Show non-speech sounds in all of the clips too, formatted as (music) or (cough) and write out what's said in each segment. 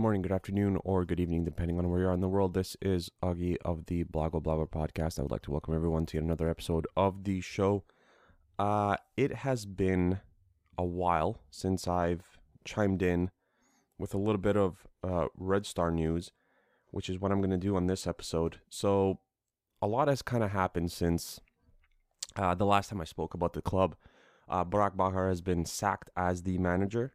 morning, good afternoon, or good evening, depending on where you are in the world. This is Augie of the Blago Blabber podcast. I would like to welcome everyone to another episode of the show. Uh, it has been a while since I've chimed in with a little bit of uh, Red Star news, which is what I'm going to do on this episode. So, a lot has kind of happened since uh, the last time I spoke about the club. Uh, Barak Bakhar has been sacked as the manager.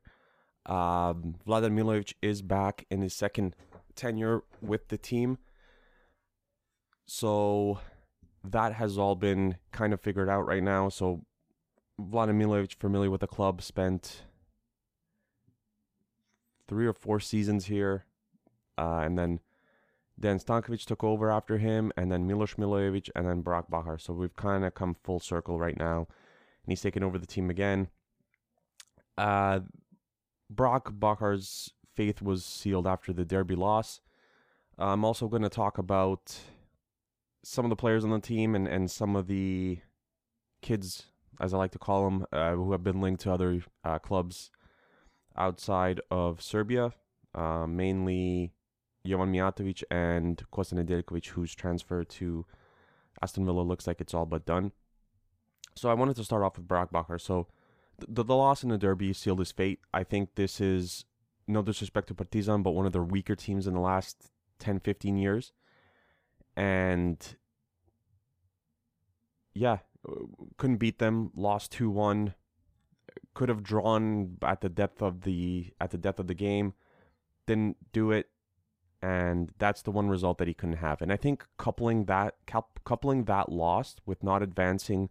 Um, Vladan Milojevic is back in his second tenure with the team. So that has all been kind of figured out right now. So Vladan Milojevic, familiar with the club, spent three or four seasons here. Uh, and then Dejan Stankovic took over after him, and then Milos Milojevic, and then Barak Bakhar. So we've kind of come full circle right now. And he's taken over the team again. Uh, Brock Bakhar's faith was sealed after the Derby loss. I'm also going to talk about some of the players on the team and, and some of the kids, as I like to call them, uh, who have been linked to other uh, clubs outside of Serbia, uh, mainly Jovan Mijatovic and Kosta Nedeljkovic, who's transferred to Aston Villa. Looks like it's all but done. So I wanted to start off with Brock Bakhar. So the, the loss in the derby sealed his fate. I think this is no disrespect to Partizan, but one of their weaker teams in the last 10, 15 years. And yeah, couldn't beat them, lost 2 1. Could have drawn at the depth of the at the depth of the game. Didn't do it. And that's the one result that he couldn't have. And I think coupling that coupling that loss with not advancing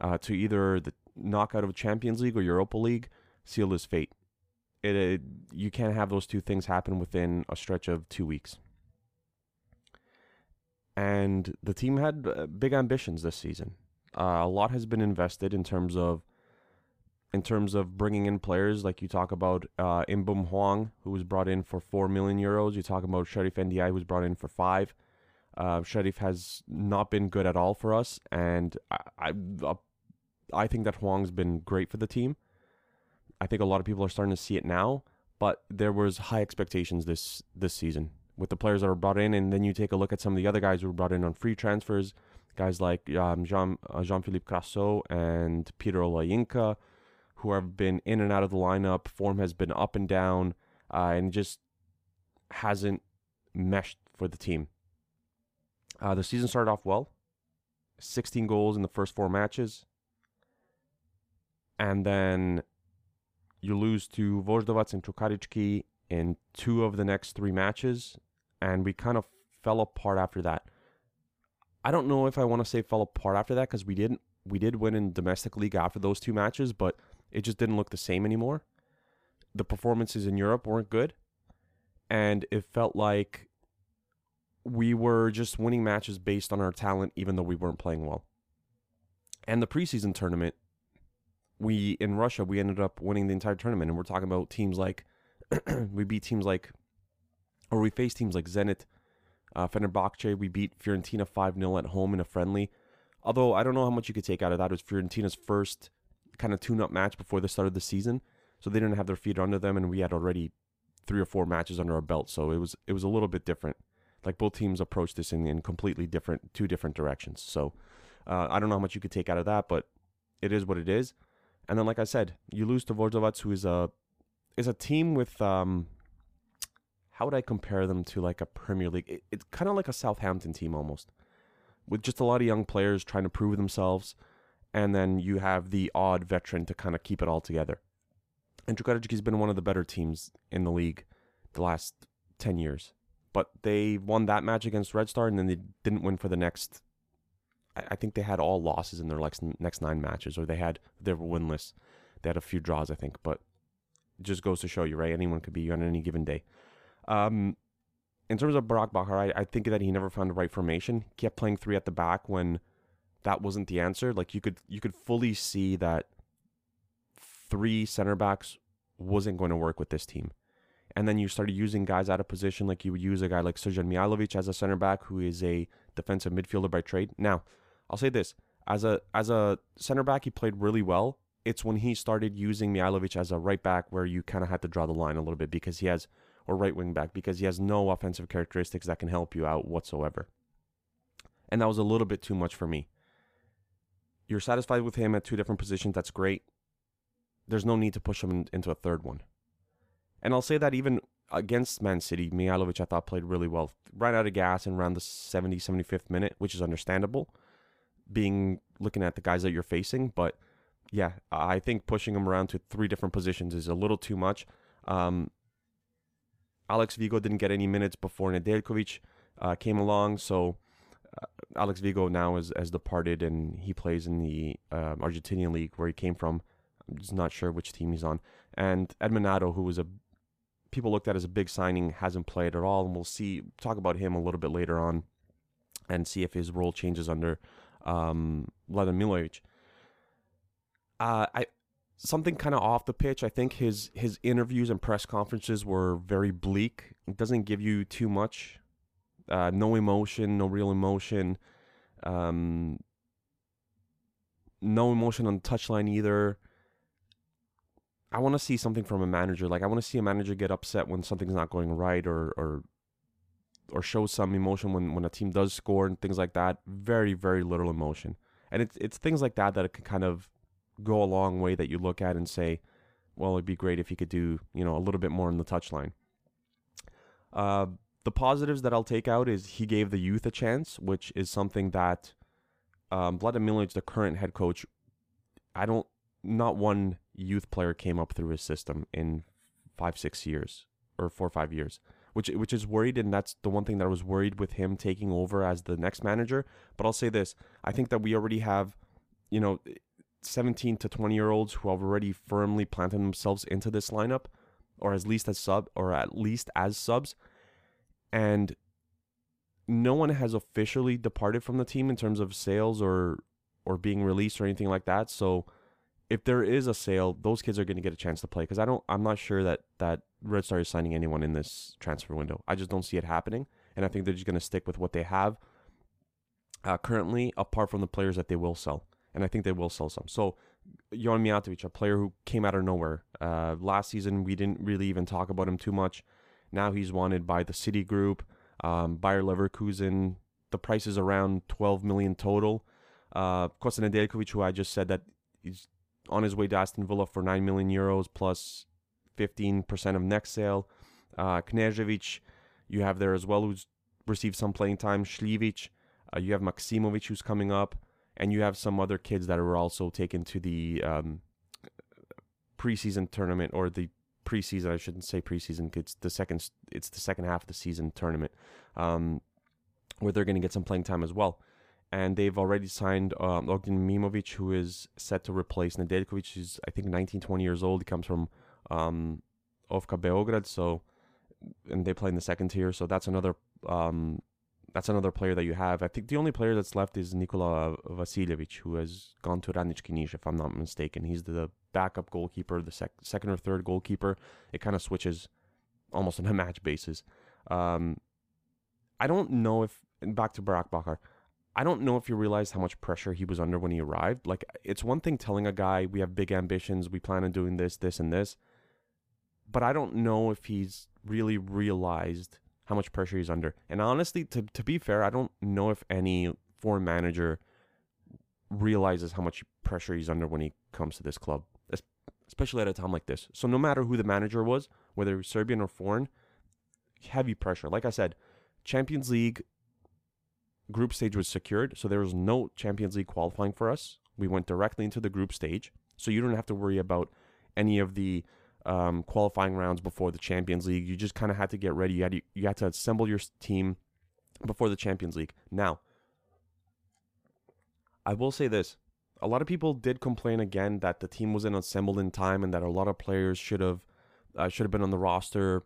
uh, to either the knockout of Champions League or Europa League sealed his fate. It, it, you can't have those two things happen within a stretch of two weeks. And the team had uh, big ambitions this season. Uh, a lot has been invested in terms of in terms of bringing in players like you talk about uh, In-beom Hwang, who was brought in for four million euros. You talk about Cherif Ndiaye, who was brought in for five. Uh, Cherif has not been good at all for us, and I, I, uh, I think that Hwang's been great for the team. I think a lot of people are starting to see it now, but there was high expectations this this season with the players that were brought in, and then you take a look at some of the other guys who were brought in on free transfers, guys like um, Jean uh, Jean Philippe Krasso and Peter Olayinka, who have been in and out of the lineup. Form has been up and down, uh, and just hasn't meshed for the team. Uh, the season started off well, 16 goals in the first four matches and then you lose to Voždovac and Čukarički in two of the next three matches, and we kind of fell apart after that. I don't know if I want to say fell apart after that because we didn't we did win in domestic league after those two matches, but it just didn't look the same anymore. The performances in Europe weren't good, and it felt like we were just winning matches based on our talent, even though we weren't playing well. And the preseason tournament we in Russia we ended up winning the entire tournament, and we're talking about teams like (clears throat) we beat teams like, or we faced teams like Zenit, uh, Fenerbahce. We beat Fiorentina five 0 at home in a friendly. Although I don't know how much you could take out of that. It was Fiorentina's first kind of tune-up match before the start of the season, so they didn't have their feet under them, and we had already three or four matches under our belt. So it was it was a little bit different. Like both teams approached this in, in completely different two different directions. So uh, I don't know how much you could take out of that, but it is what it is. And then, like I said, you lose to Voždovac, who is a is a team with um, how would I compare them to like a Premier League? It, it's kind of like a Southampton team almost, with just a lot of young players trying to prove themselves, and then you have the odd veteran to kind of keep it all together. And Čukarički's been one of the better teams in the league the last ten years, but they won that match against Red Star, and then they didn't win for the next I think they had all losses in their next next nine matches, or they had they were winless. They had a few draws, I think, but it just goes to show you, right? Anyone could be on any given day. Um, in terms of Barak Bakhar, I, I think that he never found the right formation. He kept playing three at the back when that wasn't the answer. Like you could you could fully see that three center backs wasn't going to work with this team. And then you started using guys out of position, like you would use a guy like Srđan Mijailovic as a center back, who is a defensive midfielder by trade. Now, I'll say this as a as a center back, he played really well. It's when he started using Mijailovic as a right back where you kind of had to draw the line a little bit because he has or right wing back because he has no offensive characteristics that can help you out whatsoever. And that was a little bit too much for me. You're satisfied with him at two different positions. That's great. There's no need to push him in, into a third one. And I'll say that even against Man City, Mijailovic, I thought, played really well. Ran out of gas in around the 70, 75th minute, which is understandable, being looking at the guys that you're facing. But yeah, I think pushing him around to three different positions is a little too much. Um, Alex Vigo didn't get any minutes before Nedeljkovic uh, came along, so uh, Alex Vigo now is, has departed and he plays in the uh, Argentinian league where he came from. I'm just not sure which team he's on. And Edmund Addo, who was a people looked at as a big signing, hasn't played at all, and we'll see talk about him a little bit later on, and see if his role changes under um, Vladan Uh, I something kind of off the pitch. I think his his interviews and press conferences were very bleak. It doesn't give you too much. Uh, no emotion, no real emotion. Um, no emotion on the touchline either. I want to see something from a manager. Like I want to see a manager get upset when something's not going right, or or or show some emotion when when a team does score and things like that. Very very little emotion, and it's it's things like that that it can kind of go a long way that you look at and say, well, it'd be great if he could do you know a little bit more on the touchline. Uh, the positives that I'll take out is he gave the youth a chance, which is something that um, Milic, the current head coach, I don't not one youth player came up through his system in five, six years or four five years, which which is worried, and that's the one thing that I was worried with him taking over as the next manager. But I'll say this: I think that we already have, you know, 17 to 20 year olds who have already firmly planted themselves into this lineup, or at least as sub, or at least as subs, and no one has officially departed from the team in terms of sales or or being released or anything like that. So if there is a sale, those kids are going to get a chance to play because I don't. I'm not sure that that Red Star is signing anyone in this transfer window. I just don't see it happening, and I think they're just going to stick with what they have uh, currently, apart from the players that they will sell, and I think they will sell some. So. Jovan Mijatovic, a player who came out of nowhere. Uh, last season, we didn't really even talk about him too much. Now he's wanted by the City Group, um, Bayer Leverkusen. The price is around 12 million total. Uh, Kosta Nedeljkovic, who I just said that he's on his way to Aston Villa for 9 million euros plus 15% of next sale. Uh, Knežević, you have there as well, who's received some playing time. Šljivić, uh, you have Maksimovic, who's coming up, and you have some other kids that are also taken to the um, preseason tournament or the preseason. I shouldn't say preseason. It's the second. It's the second half of the season tournament, um, where they're going to get some playing time as well and they've already signed um, Ognjen Mimovic, who is set to replace Nedeljkovic. He's, I think, 19, 20 years old. He comes from um, OFK Beograd, so and they play in the second tier. So that's another um, that's another player that you have. I think the only player that's left is Nikola Vasiljevic, who has gone to Radnički Niš, if I'm not mistaken. He's the backup goalkeeper, the sec- second or third goalkeeper. It kind of switches almost on a match basis. Um, I don't know if back to Barak Bakhar. I don't know if you realize how much pressure he was under when he arrived. Like, it's one thing telling a guy, we have big ambitions, we plan on doing this, this, and this. But I don't know if he's really realized how much pressure he's under. And honestly, to, to be fair, I don't know if any foreign manager realizes how much pressure he's under when he comes to this club, especially at a time like this. So, no matter who the manager was, whether Serbian or foreign, heavy pressure. Like I said, Champions League group stage was secured, so there was no Champions League qualifying for us. We went directly into the group stage, so you don't have to worry about any of the um, qualifying rounds before the Champions League. You just kind of had to get ready. You had to, you had to assemble your team before the Champions League. Now, I will say this: a lot of people did complain again that the team wasn't assembled in time and that a lot of players should have uh, should have been on the roster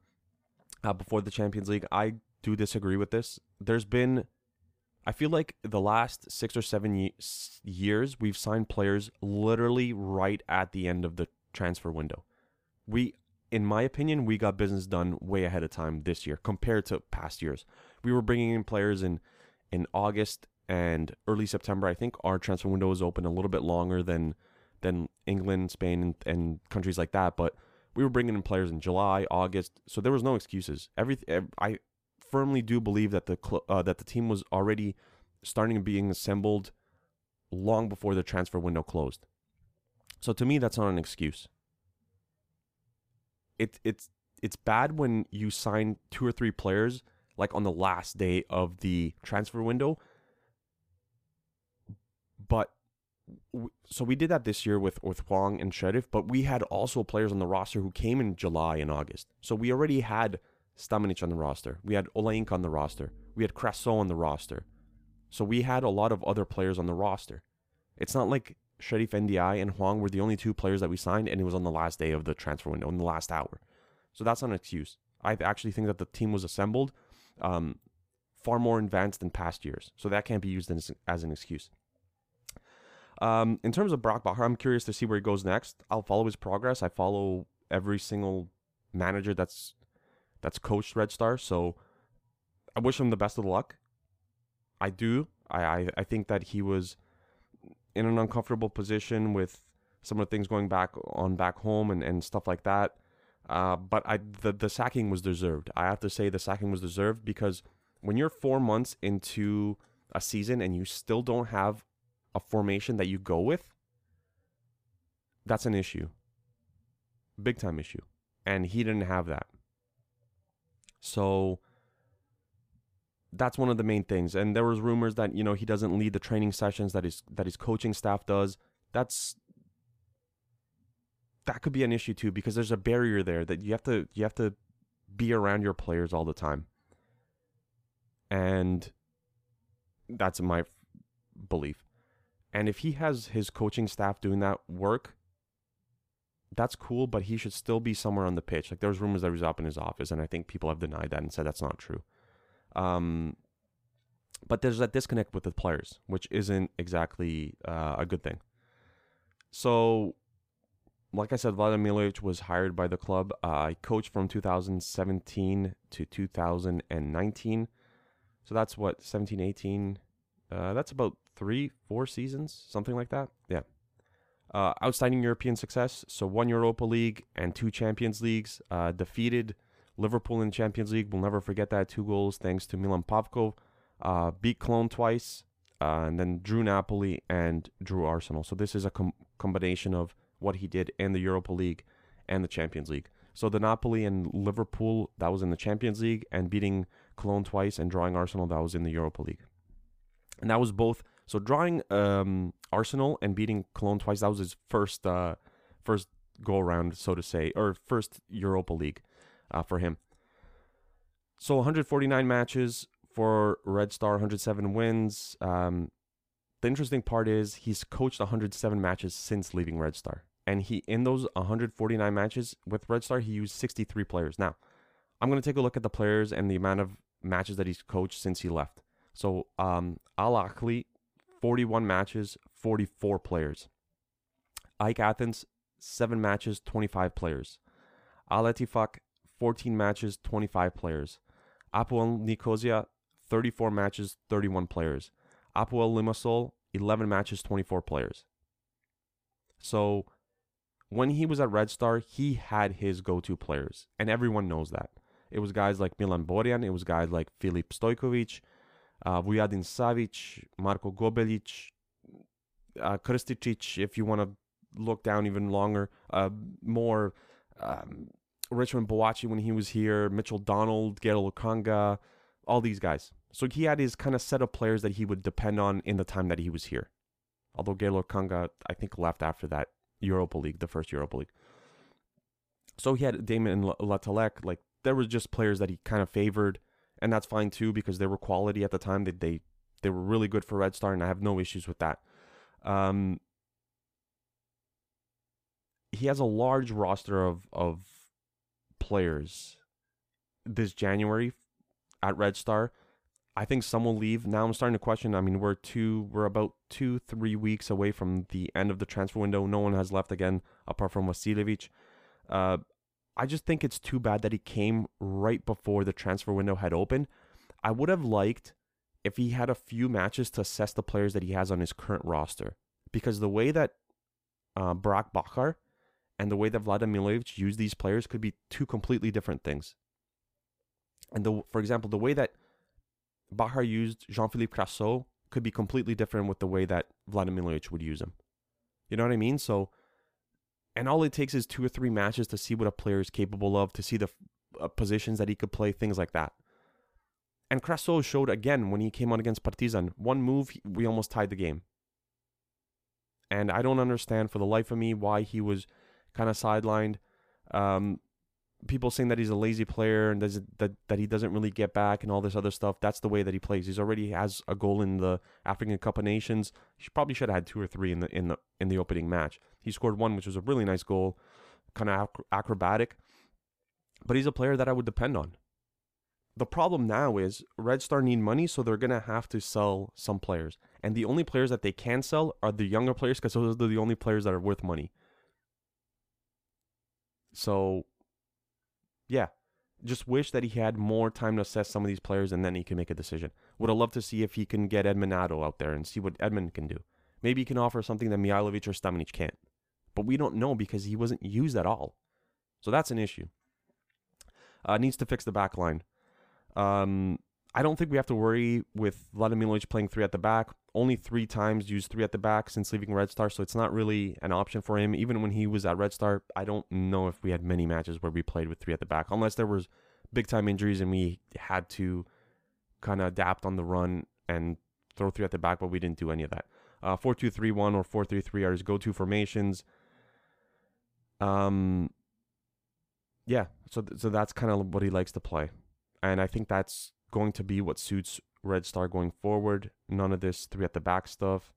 uh, before the Champions League. I do disagree with this. There's been I feel like the last six or seven ye- years, we've signed players literally right at the end of the transfer window. We, in my opinion, we got business done way ahead of time this year compared to past years. We were bringing in players in in August and early September. I think our transfer window was open a little bit longer than than England, Spain, and, and countries like that. But we were bringing in players in July, August, so there was no excuses. Every I firmly do believe that the cl- uh, that the team was already starting to being assembled long before the transfer window closed. So to me, that's not an excuse. It it's it's bad when you sign two or three players like on the last day of the transfer window. But so we did that this year with with Hwang and Cherif, but we had also players on the roster who came in July and August. So we already had Stamenic on the roster. We had Olayinka on the roster. We had Krasso on the roster. So we had a lot of other players on the roster. It's not like Cherif Ndiaye and Hwang were the only two players that we signed, and it was on the last day of the transfer window, in the last hour. So that's not an excuse. I actually think that the team was assembled um, far more advanced than past years. So that can't be used as, as an excuse. Um, in terms of Brock Bakhar, I'm curious to see where he goes next. I'll follow his progress. I follow every single manager that's that's coached Red Star. So I wish him the best of luck. I do. I, I, I think that he was in an uncomfortable position with some of the things going back on back home and, and stuff like that. Uh, but I the, the sacking was deserved. I have to say the sacking was deserved because when you're four months into a season and you still don't have a formation that you go with, that's an issue. Big time issue. And he didn't have that. So that's one of the main things. And there was rumors that, you know, he doesn't lead the training sessions that his that his coaching staff does. That's that could be an issue too because there's a barrier there that you have to you have to be around your players all the time. And that's my belief. And if he has his coaching staff doing that work, that's cool, but he should still be somewhere on the pitch. Like there's rumors that he was up in his office, and I think people have denied that and said that's not true. Um, but there's that disconnect with the players, which isn't exactly uh, a good thing. So, like I said, Vladimir was hired by the club. Uh, I coached from 2017 to 2019. So that's what, 17, 18. Uh, that's about three, four seasons, something like that. Yeah. Uh, outstanding European success. So one Europa League and two Champions Leagues. Uh, defeated Liverpool in Champions League. We'll never forget that. Two goals thanks to Milan Pavkov. Uh, beat Cologne twice. Uh, and then drew Napoli and drew Arsenal. So this is a com- combination of what he did in the Europa League and the Champions League. So the Napoli and Liverpool, that was in the Champions League, and beating Cologne twice and drawing Arsenal, that was in the Europa League. And that was both so drawing um, Arsenal and beating Cologne twice, that was his first uh, first go around, so to say, or first Europa League uh, for him. So 149 matches for Red Star, 107 wins. Um, the interesting part is he's coached 107 matches since leaving Red Star, and he in those 149 matches with Red Star, he used 63 players. Now, I'm going to take a look at the players and the amount of matches that he's coached since he left. So um, Al Ahly 41 matches, 44 players. AEK Athens, 7 matches, 25 players. Al Ettifaq, 14 matches, 25 players. Apoel Nicosia, 34 matches, 31 players. Apoel Limassol, 11 matches, 24 players. So when he was at Red Star, he had his go-to players, and everyone knows that. It was guys like Milan Borjan, it was guys like Filip Stojkovic, uh, Vujadin Savic, Marko Gobelic, uh, Krsticic, if you want to look down even longer, uh, more um, Richmond Boakye when he was here, Mitchell Donald, Guélor Kanga, all these guys. So he had his kind of set of players that he would depend on in the time that he was here. Although Guélor Kanga, I think, left after that Europa League, the first Europa League. So he had Damien Le Tallec. Like, there were just players that he kind of favored and that's fine too because they were quality at the time. They they they were really good for Red Star, and I have no issues with that. Um, he has a large roster of of players this January at Red Star. I think some will leave. Now I'm starting to question. I mean, we're two, we're about two, three weeks away from the end of the transfer window. No one has left again apart from Vasiljevic. Uh, I just think it's too bad that he came right before the transfer window had opened. I would have liked if he had a few matches to assess the players that he has on his current roster. Because the way that uh, Brock Bakhar and the way that Vladimir Milojevic used these players could be two completely different things. And the, for example, the way that Bakhar used Jean-Philippe Krasso could be completely different with the way that Vladimir Milojevic would use him. You know what I mean? So, and all it takes is two or three matches to see what a player is capable of, to see the uh, positions that he could play, things like that. And Krasso showed again when he came on against Partizan, one move, we almost tied the game. And I don't understand for the life of me why he was kind of sidelined. Um, people saying that he's a lazy player and that that he doesn't really get back and all this other stuff. That's the way that he plays. He's already has a goal in the African Cup of Nations. He probably should have had two or three in the in the in the opening match. He scored one, which was a really nice goal, kind of acrobatic. But he's a player that I would depend on. The problem now is Red Star need money, so they're gonna have to sell some players, and the only players that they can sell are the younger players because those are the only players that are worth money. So yeah, just wish that he had more time to assess some of these players and then he can make a decision. Would have loved to see if he can get Edmund Addo out there and see what Edmund can do. Maybe he can offer something that Mijailovic or Stamenic can't. But we don't know because he wasn't used at all. So that's an issue. Uh, needs to fix the back line. Um, I don't think we have to worry with Vladimir Milojevic playing three at the back. Only three times used three at the back since leaving Red Star, so it's not really an option for him. Even when he was at Red Star, I don't know if we had many matches where we played with three at the back, unless there was big time injuries and we had to kind of adapt on the run and throw three at the back, but we didn't do any of that. Uh, four two three one or four three three are his go to formations. Um, yeah, so th- so that's kind of what he likes to play, and I think that's going to be what suits Red Star going forward. None of this three at the back stuff.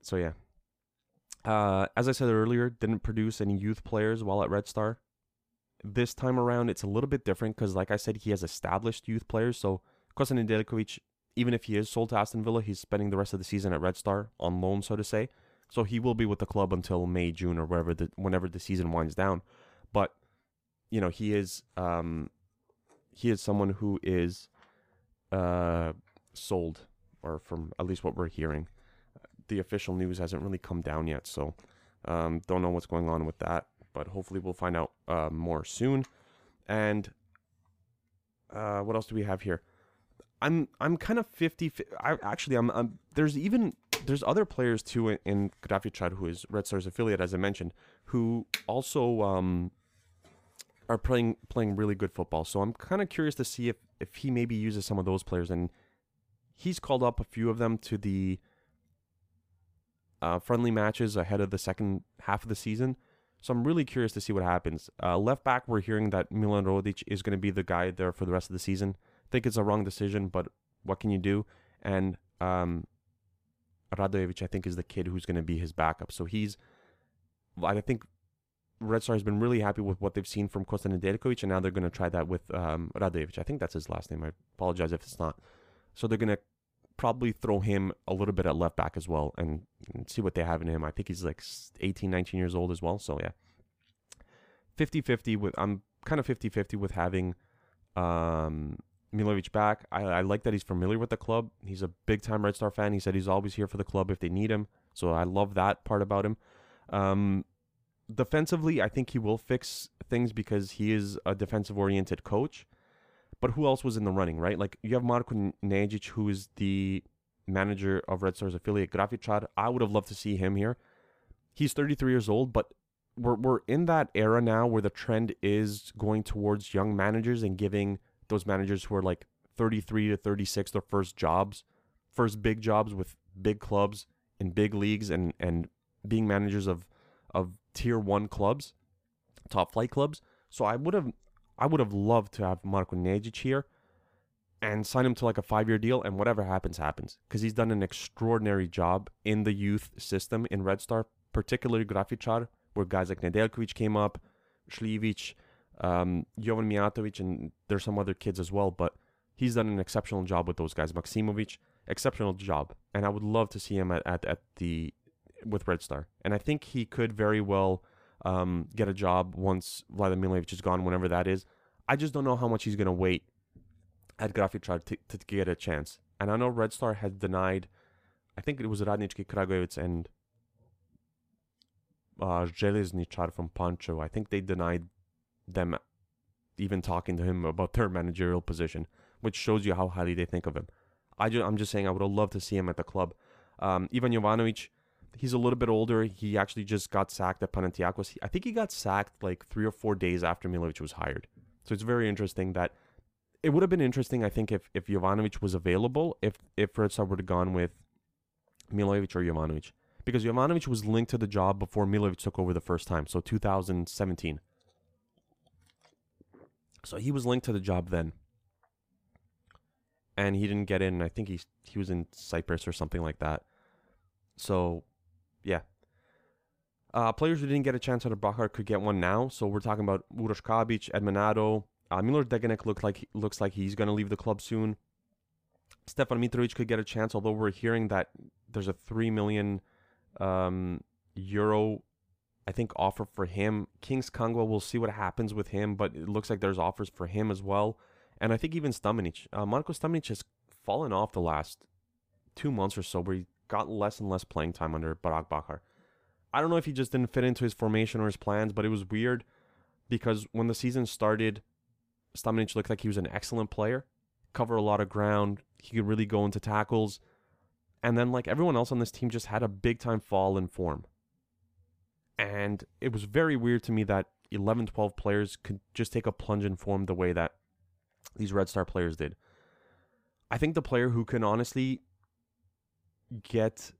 So yeah. Uh, as I said earlier, didn't produce any youth players while at Red Star. This time around, it's a little bit different because, like I said, he has established youth players. So Kosta Nedeljkovic, even if he is sold to Aston Villa, he's spending the rest of the season at Red Star on loan, so to say. So he will be with the club until May, June, or wherever the whenever the season winds down. But you know, he is um, he is someone who is uh, sold, or from at least what we're hearing. The official news hasn't really come down yet, so um, don't know what's going on with that. But hopefully, we'll find out uh, more soon. And uh, what else do we have here? I'm I'm kind of 50 I actually I'm, I'm there's even there's other players too in, in Grafičar who is Red Stars affiliate as I mentioned who also um are playing playing really good football. So I'm kind of curious to see if if he maybe uses some of those players, and he's called up a few of them to the uh, friendly matches ahead of the second half of the season. So I'm really curious to see what happens. Uh, left back, we're hearing that Milan Rodic is going to be the guy there for the rest of the season. I think it's a wrong decision, but what can you do? And um, Radojevic, I think, is the kid who's going to be his backup. So he's, I think Red Star has been really happy with what they've seen from Kosta Nedeljkovic, and now they're going to try that with um, Radojevic. I think that's his last name. I apologize if it's not. So they're going to probably throw him a little bit at left back as well and, and, see what they have in him. I think he's like 18, 19 years old as well. So yeah, 50-50 with I'm kind of 50-50 with having um, Milojevic back. I, I like that he's familiar with the club. He's a big time Red Star fan. He said he's always here for the club if they need him. So I love that part about him. Um, defensively, I think he will fix things because he is a defensive oriented coach. But who else was in the running, right? Like you have Marko Nejic, who is the manager of Red Stars affiliate Grafičar. I would have loved to see him here. He's 33 years old, but we're we're in that era now where the trend is going towards young managers and giving those managers who are like 33 to 36 their first jobs, first big jobs with big clubs in big leagues and and being managers of of tier one clubs, top flight clubs. So I would have I would have loved to have Marko Nejic here and sign him to like a five year deal and whatever happens, happens. Because he's done an extraordinary job in the youth system in Red Star, particularly Grafičar, where guys like Nedeljkovic came up, Šljivić, um, Jovan Mijatovic, and there's some other kids as well, but he's done an exceptional job with those guys. Maksimovic, exceptional job. And I would love to see him at, at, at the with Red Star, and I think he could very well um, get a job once Vladimir Milojevic is gone, whenever that is. I just don't know how much he's going to wait at Grafičar to, to get a chance. And I know Red Star had denied, I think it was Radnički Kragujevac and uh, Željezničar from Pancho. I think they denied them even talking to him about their managerial position, which shows you how highly they think of him. I I'm just saying I would have loved to see him at the club. Um, Ivan Jovanovic, he's a little bit older. He actually just got sacked at Panathinaikos. I think he got sacked like three or four days after Milovic was hired. So it's very interesting that it would have been interesting, I think, if if Jovanovic was available, if if Red Star would have gone with Milovic or Jovanovic. Because Jovanovic was linked to the job before Milovic took over the first time, so 2017. So he was linked to the job then. And he didn't get in. I think he he was in Cyprus or something like that. So, yeah. Uh, players who didn't get a chance under Bakhar could get one now. So we're talking about Uroš Kabic, Edmund Addo. Uh, Miloš Degenek look like looks like he's going to leave the club soon. Stefan Mitrovic could get a chance, although we're hearing that there's a three million um, euro, I think, offer for him. Kings Kangwa, we'll see what happens with him, but it looks like there's offers for him as well. And I think even Stamenic, uh, Marko Stamenic has fallen off the last two months or so, where he got less and less playing time under Barak Bakhar. I don't know if he just didn't fit into his formation or his plans, but it was weird because when the season started, Stamenic looked like he was an excellent player, cover a lot of ground. He could really go into tackles. And then, like everyone else on this team, just had a big time fall in form. And it was very weird to me that 11, 12 players could just take a plunge in form the way that these Red Star players did. I think the player who can honestly get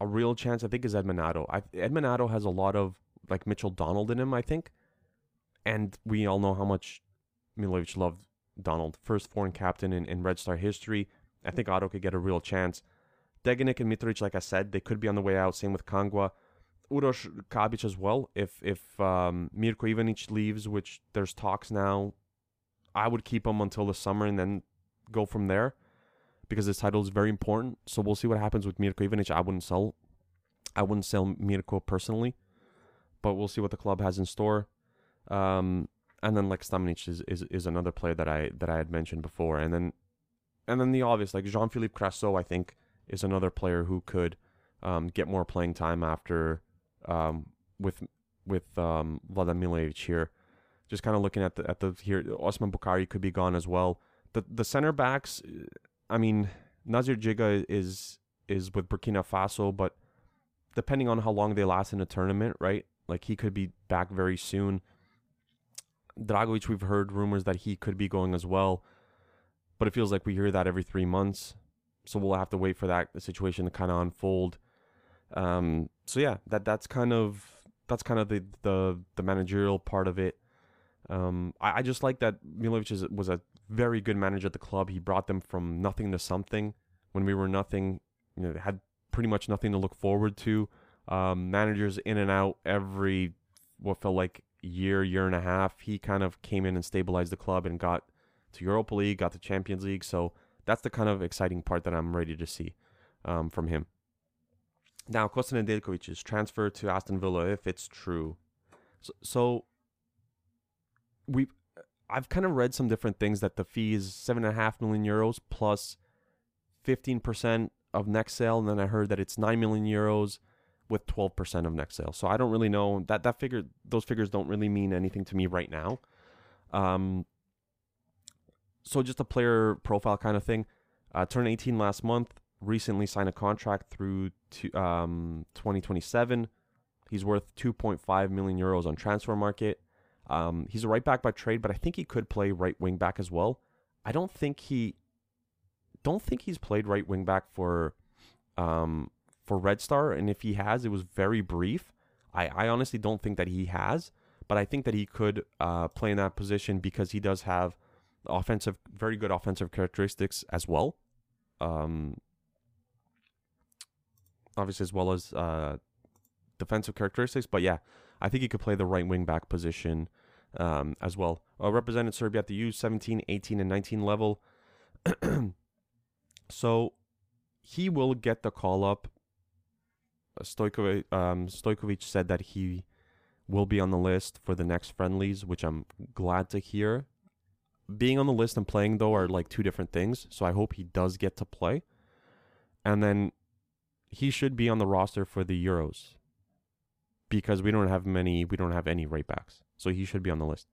a real chance, I think, is Edmund Addo. I, Edmund Addo has a lot of like Mitchell Donald in him, I think. And we all know how much Milovic loved Donald. First foreign captain in, in Red Star history. I think Addo could get a real chance. Degenek and Mitrovic, like I said, they could be on the way out. Same with Kangwa. Uroš Kabic as well. If if um, Mirko Ivanic leaves, which there's talks now, I would keep him until the summer and then go from there because this title is very important. So we'll see what happens with Mirko Ivanic. I wouldn't sell, I wouldn't sell Mirko personally, but we'll see what the club has in store. Um, and then like Stamenic is, is is another player that I that I had mentioned before, and then and then the obvious like Jean Philippe Krasso, I think is another player who could um, get more playing time after um, with with um, here. Just kind of looking at the at the here, Osman Bukari could be gone as well. The the center backs, I mean, Nasser Djiga is is with Burkina Faso, but depending on how long they last in the tournament, right? Like he could be back very soon. Dragovic, we've heard rumors that he could be going as well, but it feels like we hear that every three months. So we'll have to wait for that situation to kind of unfold. Um, so yeah, that that's kind of that's kind of the the, the managerial part of it. Um, I, I just like that Milovic is, was a very good manager at the club. He brought them from nothing to something. When we were nothing, you know, had pretty much nothing to look forward to. Um, managers in and out every what felt like year, year and a half. He kind of came in and stabilized the club and got to Europa League, got to Champions League. So that's the kind of exciting part that I'm ready to see um, from him. Now, Kosta is transfer to Aston Villa, if it's true. So, so we I've kind of read some different things that the fee is seven and a half million euros plus fifteen percent of next sale, and then I heard that it's nine million euros with twelve percent of next sale. So I don't really know that that figure. Those figures don't really mean anything to me right now. Um. So just a player profile kind of thing. Uh, turned eighteen last month. Recently signed a contract through to um 2027. He's worth 2.5 million euros on Transfermarkt. Um, he's a right back by trade, but I think he could play right wing back as well. I don't think he don't think he's played right wing back for um, for Red Star, and if he has, it was very brief. I, I honestly don't think that he has, but I think that he could uh, play in that position because he does have offensive, very good offensive characteristics as well. Um, obviously, as well as uh, defensive characteristics, but yeah, I think he could play the right wing back position um, as well. Uh, represented Serbia at the U17, 18, and 19 level. (clears throat) so he will get the call up. Uh, Stojkovic, um, Stojkovic said that he will be on the list for the next friendlies, which I'm glad to hear. Being on the list and playing, though, are like two different things. So I hope he does get to play. And then he should be on the roster for the Euros because we don't have many, we don't have any right backs. So he should be on the list.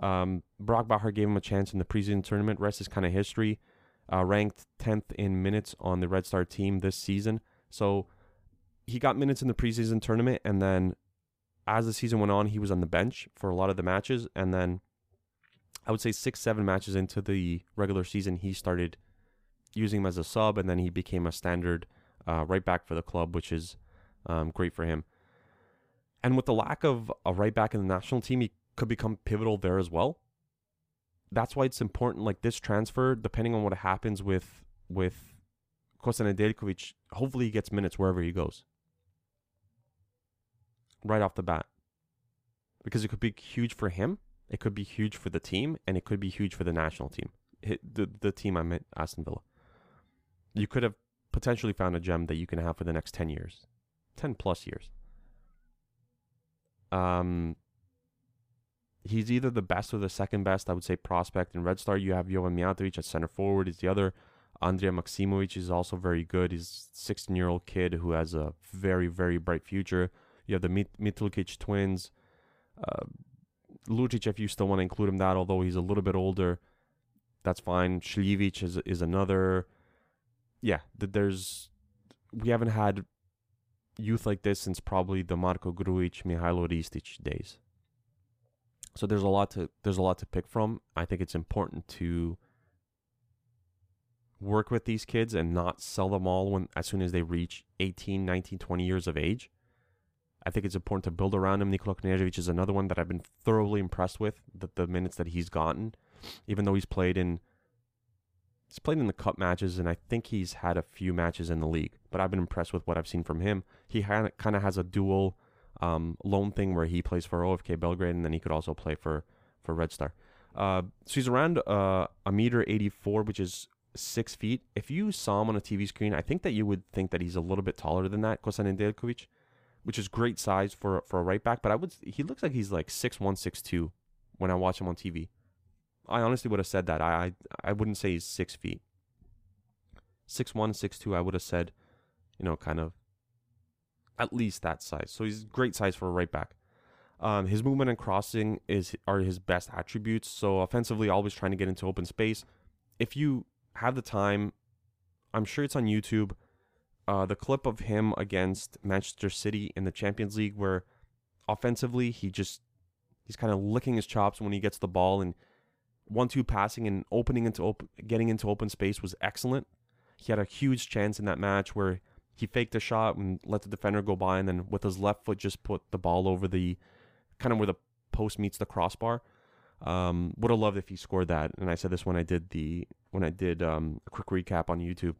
Um, Brock Bakhar gave him a chance in the preseason tournament. Rest is kind of history. Uh, ranked 10th in minutes on the Red Star team this season. So he got minutes in the preseason tournament, and then as the season went on, he was on the bench for a lot of the matches. And then I would say six, seven matches into the regular season, he started using him as a sub, and then he became a standard uh, right back for the club, which is um, great for him. And with the lack of a right back in the national team, he could become pivotal there as well. That's why it's important, like this transfer, depending on what happens with with Kosta Nedeljkovic, hopefully he gets minutes wherever he goes. Right off the bat. Because it could be huge for him, it could be huge for the team, and it could be huge for the national team. the, the team I meant, Aston Villa. You could have potentially found a gem that you can have for the next 10 years, 10 plus years. Um, he's either the best or the second best, I would say, prospect. In Red Star, you have Jovan Mijatovic at center forward, is the other. Andrija Maksimovic is also very good. He's a 16 year old kid who has a very, very bright future. You have the Mit- Mitulkic twins. Uh, Lucic, if you still want to include him that, although he's a little bit older, that's fine. Šljivić is, is another. Yeah, that there's. We haven't had youth like this since probably the Marko Grujic, Mihailo Ristic days. So there's a lot to there's a lot to pick from. I think it's important to work with these kids and not sell them all when as soon as they reach 18, 19, 20 years of age. I think it's important to build around him. Nikola Knežević is another one that I've been thoroughly impressed with the, the minutes that he's gotten, even though he's played in he's played in the cup matches and I think he's had a few matches in the league. But I've been impressed with what I've seen from him. He kind of has a dual um, loan thing where he plays for OFK Belgrade and then he could also play for for Red Star. Uh, so he's around uh, a meter 84, which is six feet. If you saw him on a TV screen, I think that you would think that he's a little bit taller than that, Kosta Nedeljkovic, which is great size for for a right back. But I would he looks like he's like six one, six two when I watch him on TV. I honestly would have said that. I I, I wouldn't say he's six feet. Six one, six two. I would have said, you know, kind of at least that size. So he's great size for a right back. Um, his movement and crossing is are his best attributes. So offensively, always trying to get into open space. If you have the time, I'm sure it's on YouTube. Uh, the clip of him against Manchester City in the Champions League, where offensively he just he's kind of licking his chops when he gets the ball and one-two passing and opening into getting into open space was excellent. He had a huge chance in that match where he faked a shot and let the defender go by, and then with his left foot just put the ball over the kind of where the post meets the crossbar. Um, would have loved if he scored that. And I said this when I did the when I did um, a quick recap on YouTube.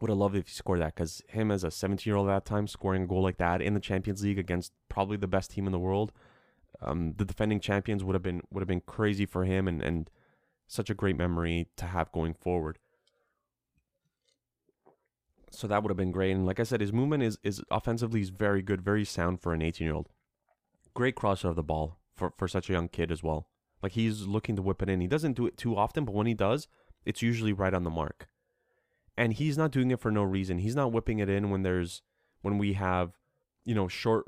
Would have loved if he scored that because him as a 17 year old at that time scoring a goal like that in the Champions League against probably the best team in the world, um, the defending champions would have been would have been crazy for him and and such a great memory to have going forward. So that would have been great. And like I said, his movement is is offensively is very good, very sound for an 18 year old. Great crosser of the ball for for such a young kid as well. Like he's looking to whip it in. He doesn't do it too often, but when he does, it's usually right on the mark. And he's not doing it for no reason. He's not whipping it in when there's when we have, you know, short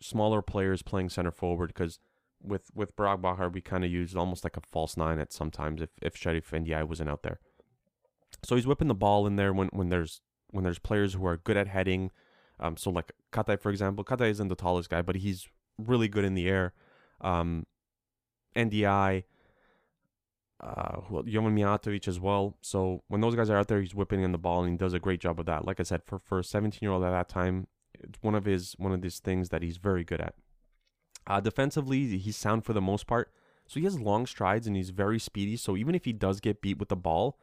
smaller players playing center forward because with with Brock Bakhar we kind of used almost like a false nine at sometimes if if Cherif Ndiaye wasn't out there. So he's whipping the ball in there when when there's when there's players who are good at heading. Um, so like Katai for example, Katai isn't the tallest guy, but he's really good in the air. Um, Ndiaye, uh, well, Jovan Mijatovic as well. So when those guys are out there, he's whipping in the ball and he does a great job of that. Like I said, for for a 17 year old at that time, it's one of his one of his things that he's very good at. Uh, defensively, he's sound for the most part. So he has long strides and he's very speedy. So even if he does get beat with the ball,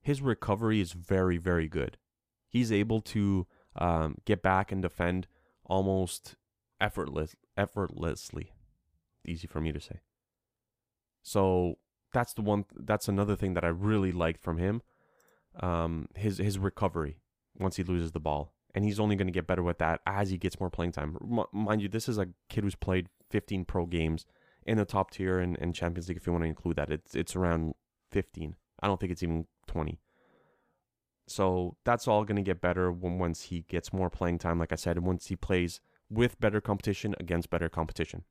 his recovery is very very good. He's able to um, get back and defend almost effortless effortlessly. Easy for me to say. So that's the one. That's another thing that I really liked from him. Um, his his recovery once he loses the ball, and he's only going to get better with that as he gets more playing time. M- mind you, this is a kid who's played 15 pro games in the top tier and, and Champions League. If you want to include that, it's it's around 15. I don't think it's even 20. So that's all going to get better when once he gets more playing time. Like I said, and once he plays with better competition against better competition.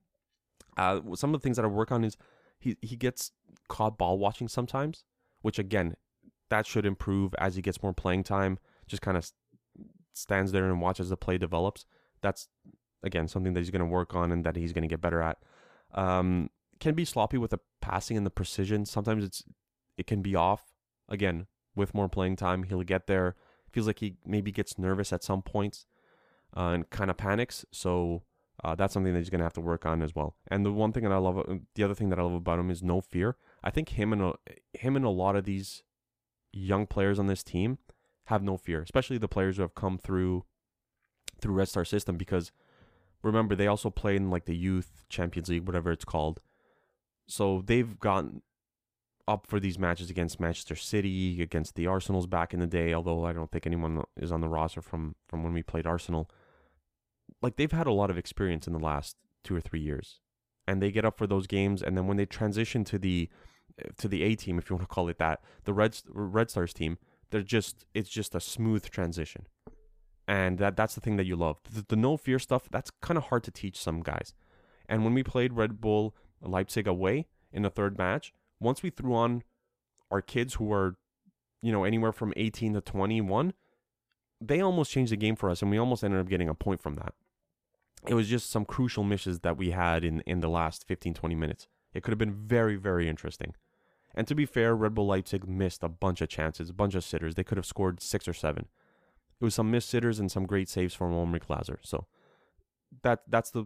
Uh, some of the things that I work on is he he gets caught ball watching sometimes, which again, that should improve as he gets more playing time. Just kind of stands there and watches the play develops. That's again something that he's going to work on and that he's going to get better at. Um, can be sloppy with the passing and the precision. Sometimes it's it can be off. Again, with more playing time, he'll get there. Feels like he maybe gets nervous at some points uh, and kind of panics. So uh, that's something that he's going to have to work on as well. And the one thing that I love, uh, the other thing that I love about him is no fear. I think him and a, him and a lot of these young players on this team have no fear, especially the players who have come through through Red Star system. Because remember, they also play in like the youth Champions League, whatever it's called. So they've gotten up for these matches against Manchester City, against the Arsenals back in the day. Although I don't think anyone is on the roster from from when we played Arsenal. Like they've had a lot of experience in the last two or three years, and they get up for those games. And then when they transition to the to the A team, if you want to call it that, the Red Red Stars team, they're just it's just a smooth transition, and that that's the thing that you love. The, the no fear stuff that's kind of hard to teach some guys. And when we played Red Bull Leipzig away in the third match, once we threw on our kids who are, you know, anywhere from 18 to 21, they almost changed the game for us and we almost ended up getting a point from that. It was just some crucial misses that we had in, in the last 15, 20 minutes. It could have been very, very interesting. And to be fair, Red Bull Leipzig missed a bunch of chances, a bunch of sitters. They could have scored six or seven. It was some missed sitters and some great saves from Omri Glazer. So that that's the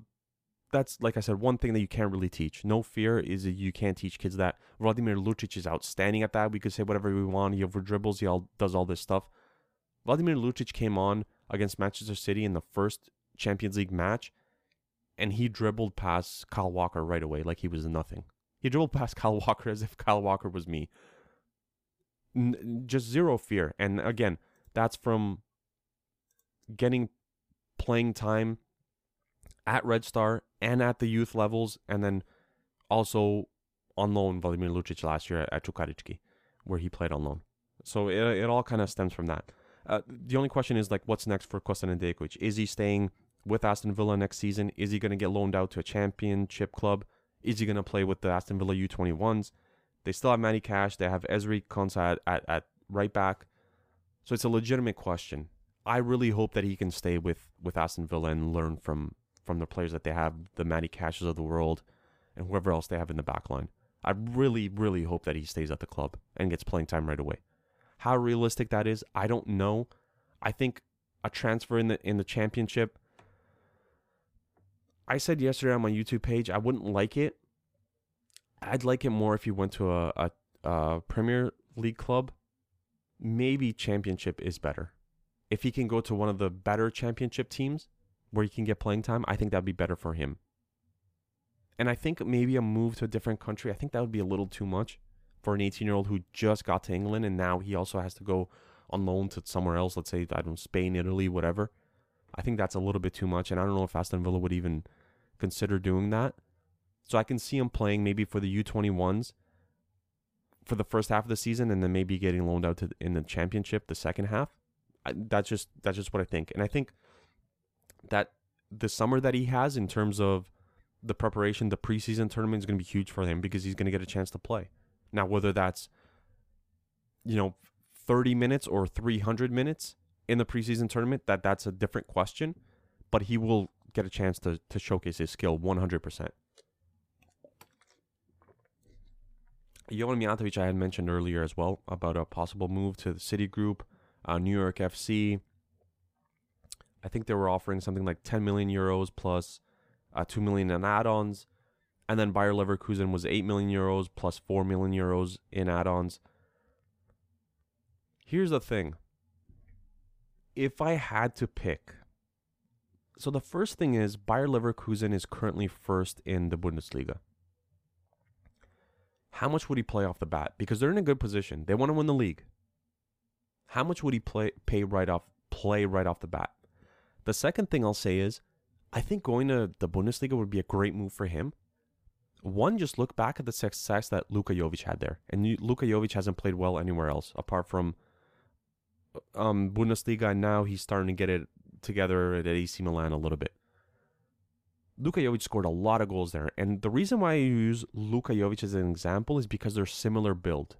that's like I said, one thing that you can't really teach. No fear is you can't teach kids that. Vladimir Lucic is outstanding at that. We could say whatever we want. He over dribbles. He all does all this stuff. Vladimir Lucic came on against Manchester City in the first Champions League match, and he dribbled past Kyle Walker right away like he was nothing. He dribbled past Kyle Walker as if Kyle Walker was me. N- just zero fear. And again, that's from getting playing time at Red Star and at the youth levels, and then also on loan Vladimir Lucic last year at Čukarički, where he played on loan. So it, it all kind of stems from that. Uh, the only question is like, what's next for Kosta Nedeljkovic? Is he staying with Aston Villa next season? Is he going to get loaned out to a championship club? Is he going to play with the Aston Villa U21s? They still have Matty Cash. They have Ezri Konsa at, at, at right back. So it's a legitimate question. I really hope that he can stay with, with Aston Villa and learn from from the players that they have, the Matty Cashes of the world, and whoever else they have in the back line. I really, really hope that he stays at the club and gets playing time right away. How realistic that is, I don't know. I think a transfer in the in the championship. I said yesterday on my YouTube page I wouldn't like it. I'd like it more if he went to a, a, a Premier League club. Maybe championship is better. If he can go to one of the better championship teams, where he can get playing time, I think that'd be better for him. And I think maybe a move to a different country, I think that would be a little too much for an 18 year old who just got to England and now he also has to go on loan to somewhere else, let's say, I don't know, Spain, Italy, whatever. I think that's a little bit too much. And I don't know if Aston Villa would even consider doing that. So I can see him playing maybe for the U21s for the first half of the season and then maybe getting loaned out to in the championship the second half. I, that's just that's just what I think. And I think that the summer that he has in terms of the preparation, the preseason tournament is going to be huge for him because he's going to get a chance to play. Now, whether that's, you know, 30 minutes or 300 minutes in the preseason tournament, that that's a different question, but he will get a chance to, to showcase his skill 100%. Jovan Mijatovic, I had mentioned earlier as well about a possible move to the City Group, uh, New York FC. I think they were offering something like 10 million euros plus uh, 2 million in add-ons. And then Bayer Leverkusen was 8 million euros plus 4 million euros in add-ons. Here's the thing. If I had to pick, so the first thing is Bayer Leverkusen is currently first in the Bundesliga. How much would he play off the bat? Because they're in a good position. They want to win the league. How much would he play pay right off play right off the bat? The second thing I'll say is, I think going to the Bundesliga would be a great move for him. One, just look back at the success that Luka Jovic had there, and Luka Jovic hasn't played well anywhere else apart from um, Bundesliga, and now he's starting to get it together at AC Milan a little bit. Luka Jovic scored a lot of goals there. And the reason why I use Luka Jovic as an example is because they're similar build.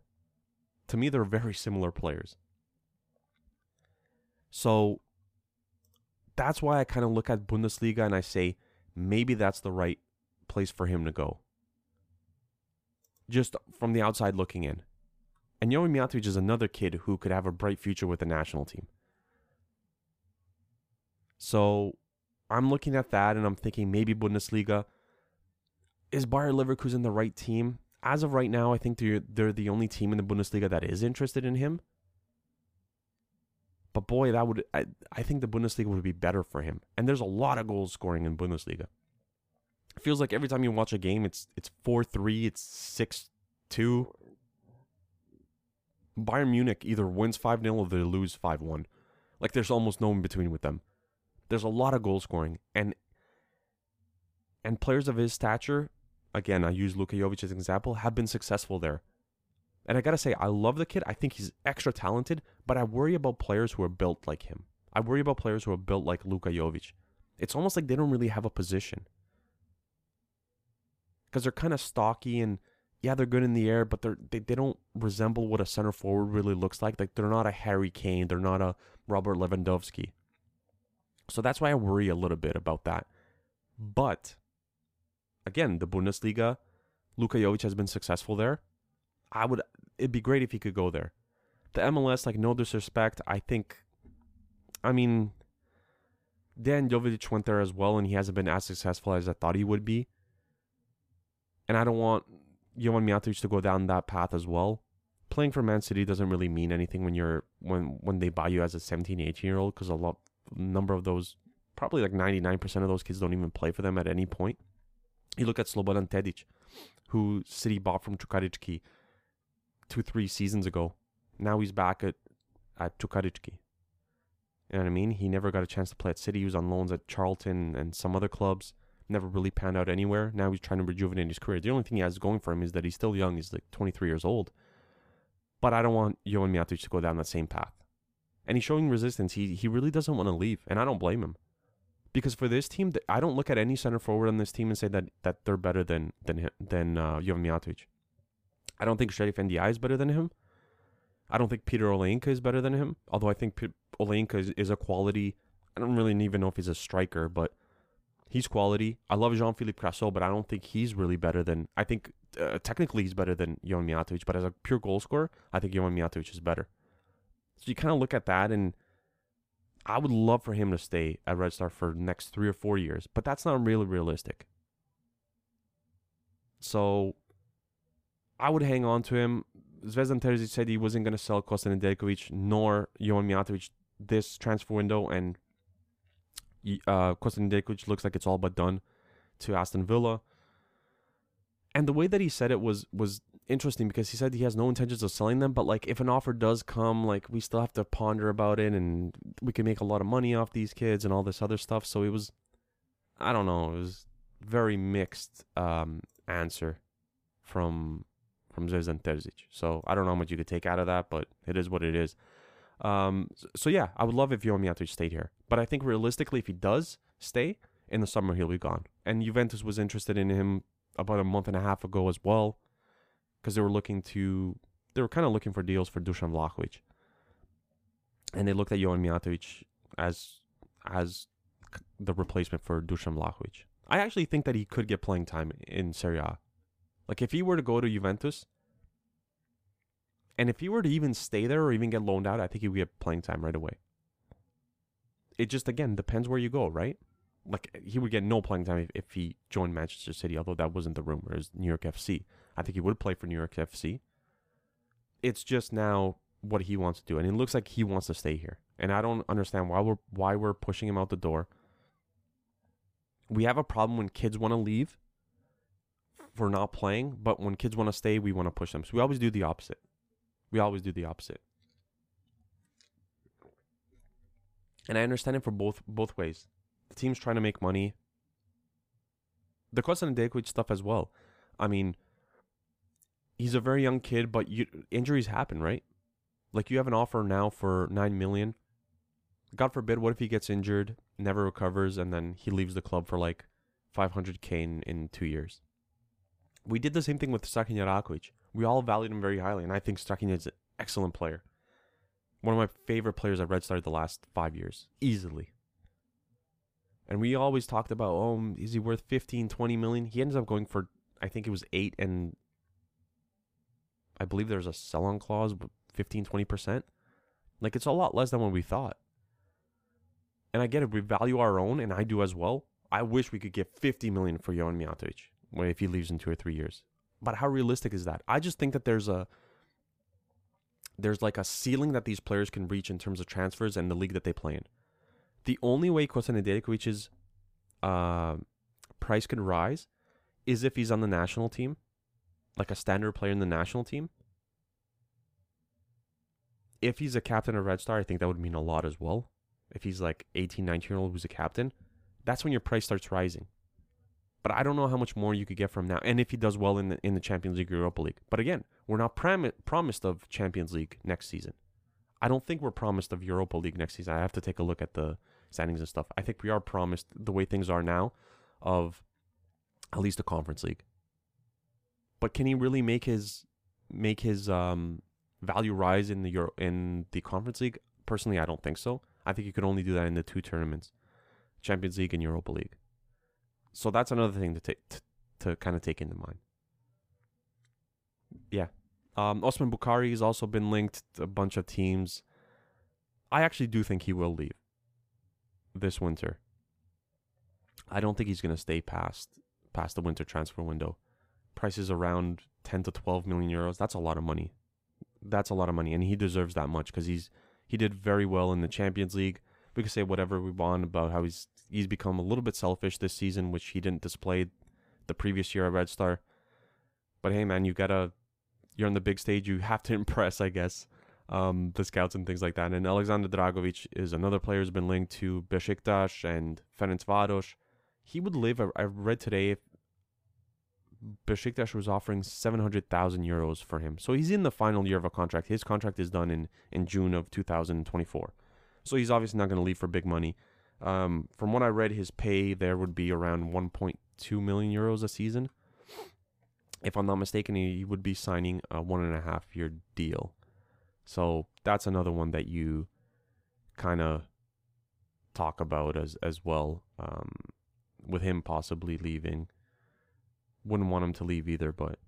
To me, they're very similar players. So that's why I kind of look at Bundesliga and I say maybe that's the right place for him to go. Just from the outside looking in. And Mijatovic is another kid who could have a bright future with the national team. So I'm looking at that and I'm thinking maybe Bundesliga. Is Bayer Leverkusen the right team? As of right now, I think they're, they're the only team in the Bundesliga that is interested in him. But boy, that would I, I think the Bundesliga would be better for him. And there's a lot of goals scoring in Bundesliga. It feels like every time you watch a game, it's it's four three, it's six two. Bayern Munich either wins 5 0 or they lose 5 1. Like there's almost no in between with them. There's a lot of goal scoring. And and players of his stature, again, I use Luka Jovic as an example, have been successful there. And I gotta say, I love the kid. I think he's extra talented, but I worry about players who are built like him. I worry about players who are built like Luka Jovic. It's almost like they don't really have a position. Because they're kind of stocky and yeah, they're good in the air, but they're they, they don't resemble what a center forward really looks like. Like they're not a Harry Kane, they're not a Robert Lewandowski. So that's why I worry a little bit about that. But again, the Bundesliga, Luka Jovic has been successful there. I would it'd be great if he could go there. The MLS, like no disrespect, I think I mean Dejan Joveljic went there as well and he hasn't been as successful as I thought he would be. And I don't want Jovan Mijatovic to go down that path as well. Playing for Man City doesn't really mean anything when you're when when they buy you as a 17, 18 year old because a lot number of those probably like 99% of those kids don't even play for them at any point. You look at Slobodan Tedic, who City bought from Čukarički two, three seasons ago. Now he's back at, at Čukarički. You know what I mean? He never got a chance to play at City. He was on loans at Charlton and some other clubs never really panned out anywhere. Now he's trying to rejuvenate his career. The only thing he has going for him is that he's still young. He's like 23 years old. But I don't want Jovan Mijatovic to go down that same path. And he's showing resistance. He he really doesn't want to leave, and I don't blame him. Because for this team, I don't look at any center forward on this team and say that that they're better than than him, than uh, Jovan Mijatovic. I don't think Cherif Ndiaye is better than him. I don't think Peter Olayinka is better than him. Although I think P- Olayinka is, is a quality. I don't really even know if he's a striker, but He's quality. I love Jean Philippe Krasso, but I don't think he's really better than. I think uh, technically he's better than Jovan Mijatovic, but as a pure goal scorer, I think Jovan Mijatovic is better. So you kind of look at that, and I would love for him to stay at Red Star for next three or four years, but that's not really realistic. So I would hang on to him. Zvezdan Terzic said he wasn't going to sell Kosta Nedeljkovic nor Jovan Mijatovic this transfer window, and uh, Kosta Nedeljkovic looks like it's all but done to Aston Villa. And the way that he said it was was interesting because he said he has no intentions of selling them, but like if an offer does come, like we still have to ponder about it and we can make a lot of money off these kids and all this other stuff. So it was I don't know, it was very mixed um, answer from from Zvezdan Terzic. So I don't know how much you could take out of that, but it is what it is. Um, so yeah, I would love if Jovan Mijatovic stayed here, but I think realistically, if he does stay in the summer, he'll be gone. And Juventus was interested in him about a month and a half ago as well, because they were looking to, they were kind of looking for deals for Dusan Vlahovic, and they looked at Jovan Mijatovic as as the replacement for Dusan Vlahovic. I actually think that he could get playing time in Serie A. Like if he were to go to Juventus, and if he were to even stay there or even get loaned out, I think he would get playing time right away. It just again depends where you go, right? Like he would get no playing time if, if he joined Manchester City, although that wasn't the rumor. Is New York FC. I think he would play for New York FC. It's just now what he wants to do, and it looks like he wants to stay here. And I don't understand why we're why we're pushing him out the door. We have a problem when kids want to leave for not playing, but when kids want to stay, we want to push them. So we always do the opposite. We always do the opposite. And I understand it for both both ways. The team's trying to make money. The Kosta Nedeljkovic stuff as well. I mean, he's a very young kid, but you, injuries happen, right? Like you have an offer now for nine million. God forbid, what if he gets injured, never recovers, and then he leaves the club for like 500k in, in two years. We did the same thing with Strahinja Erakovic. We all valued him very highly, and I think Strahinja is an excellent player. One of my favorite players at Red Star the last five years, easily. And we always talked about, oh, is he worth 15, 20 million? He ends up going for, I think it was eight, and I believe there's a sell on clause, 15, 20%. Like, it's a lot less than what we thought. And I get it, we value our own, and I do as well. I wish we could get 50 million for Jovan Mijatovic if he leaves in two or three years. But how realistic is that? I just think that there's a there's like a ceiling that these players can reach in terms of transfers and the league that they play in. The only way Kosta Nedeljkovic's uh, price could rise is if he's on the national team, like a standard player in the national team. If he's a captain of Red Star, I think that would mean a lot as well. If he's like 18, 19 year old who's a captain, that's when your price starts rising. But I don't know how much more you could get from now, and if he does well in the in the Champions League or Europa League. But again, we're not prom- promised of Champions League next season. I don't think we're promised of Europa League next season. I have to take a look at the standings and stuff. I think we are promised the way things are now of at least a conference league. But can he really make his make his um, value rise in the Euro in the conference league? Personally, I don't think so. I think you could only do that in the two tournaments, Champions League and Europa League. So that's another thing to take to, to kind of take into mind. Yeah. Um, Osman Bukari has also been linked to a bunch of teams. I actually do think he will leave this winter. I don't think he's going to stay past past the winter transfer window. Prices around 10 to 12 million euros. That's a lot of money. That's a lot of money and he deserves that much cuz he's he did very well in the Champions League. We could say whatever we want about how he's he's become a little bit selfish this season, which he didn't display the previous year at Red Star. But hey man, you got to you're on the big stage, you have to (laughs) impress, I guess um, the scouts and things like that. And Alexander Dragovic is another player who's been linked to Besiktas and Ferencvaros. He would live. I, read today Besiktas was offering 700,000 euros for him. So he's in the final year of a contract. His contract is done in, in June of 2024. So he's obviously not going to leave for big money. Um, from what I read, his pay there would be around 1.2 million euros a season. If I'm not mistaken, he would be signing a one and a half year deal. So that's another one that you kind of talk about as as well. Um, with him possibly leaving, wouldn't want him to leave either, but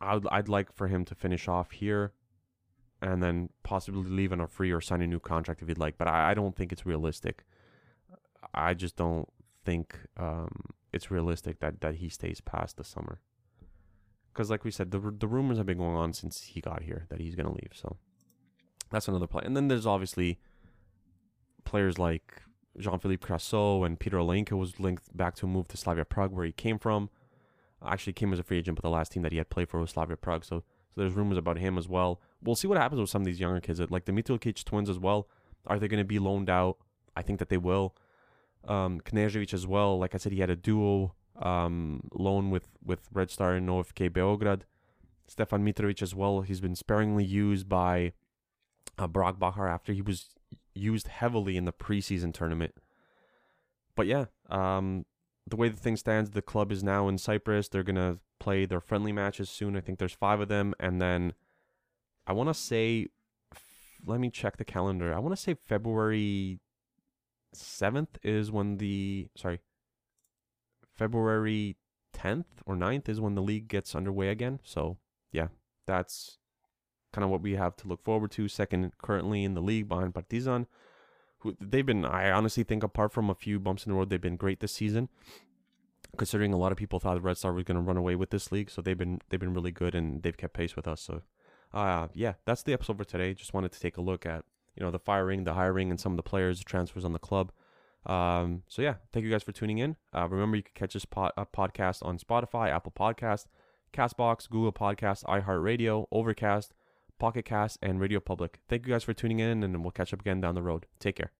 I'd I'd like for him to finish off here, and then possibly leave on a free or sign a new contract if he'd like. But I, I don't think it's realistic. I just don't think um, it's realistic that that he stays past the summer because like we said, the the rumors have been going on since he got here that he's gonna leave. So that's another play. And then there's obviously players like Jean-Philippe Krasso and Peter Olayinka was linked back to a move to Slavia Prague, where he came from. Actually, came as a free agent, but the last team that he had played for was Slavia Prague. So, so there's rumors about him as well. We'll see what happens with some of these younger kids, like the Mitrokic twins as well. Are they going to be loaned out? I think that they will. Um, Knežević as well. Like I said, he had a duo um, loan with, with Red Star and OFK Beograd. Stefan Mitrovic as well. He's been sparingly used by uh, Brock after he was used heavily in the preseason tournament. But yeah, um, the way the thing stands, the club is now in Cyprus. They're gonna play their friendly matches soon. I think there's five of them, and then I want to say, let me check the calendar. I want to say February seventh is when the sorry February 10th or 9th is when the league gets underway again. So, yeah, that's kind of what we have to look forward to. Second currently in the league behind Partizan. Who they've been I honestly think apart from a few bumps in the road, they've been great this season. Considering a lot of people thought the Red Star was going to run away with this league, so they've been they've been really good and they've kept pace with us. So, uh yeah, that's the episode for today. Just wanted to take a look at, you know, the firing, the hiring and some of the players, transfers on the club. Um, so yeah, thank you guys for tuning in. Uh, remember, you can catch this pod, uh, podcast on Spotify, Apple Podcast, Castbox, Google Podcast, iHeartRadio, Overcast, Pocket Cast, and Radio Public. Thank you guys for tuning in, and we'll catch up again down the road. Take care.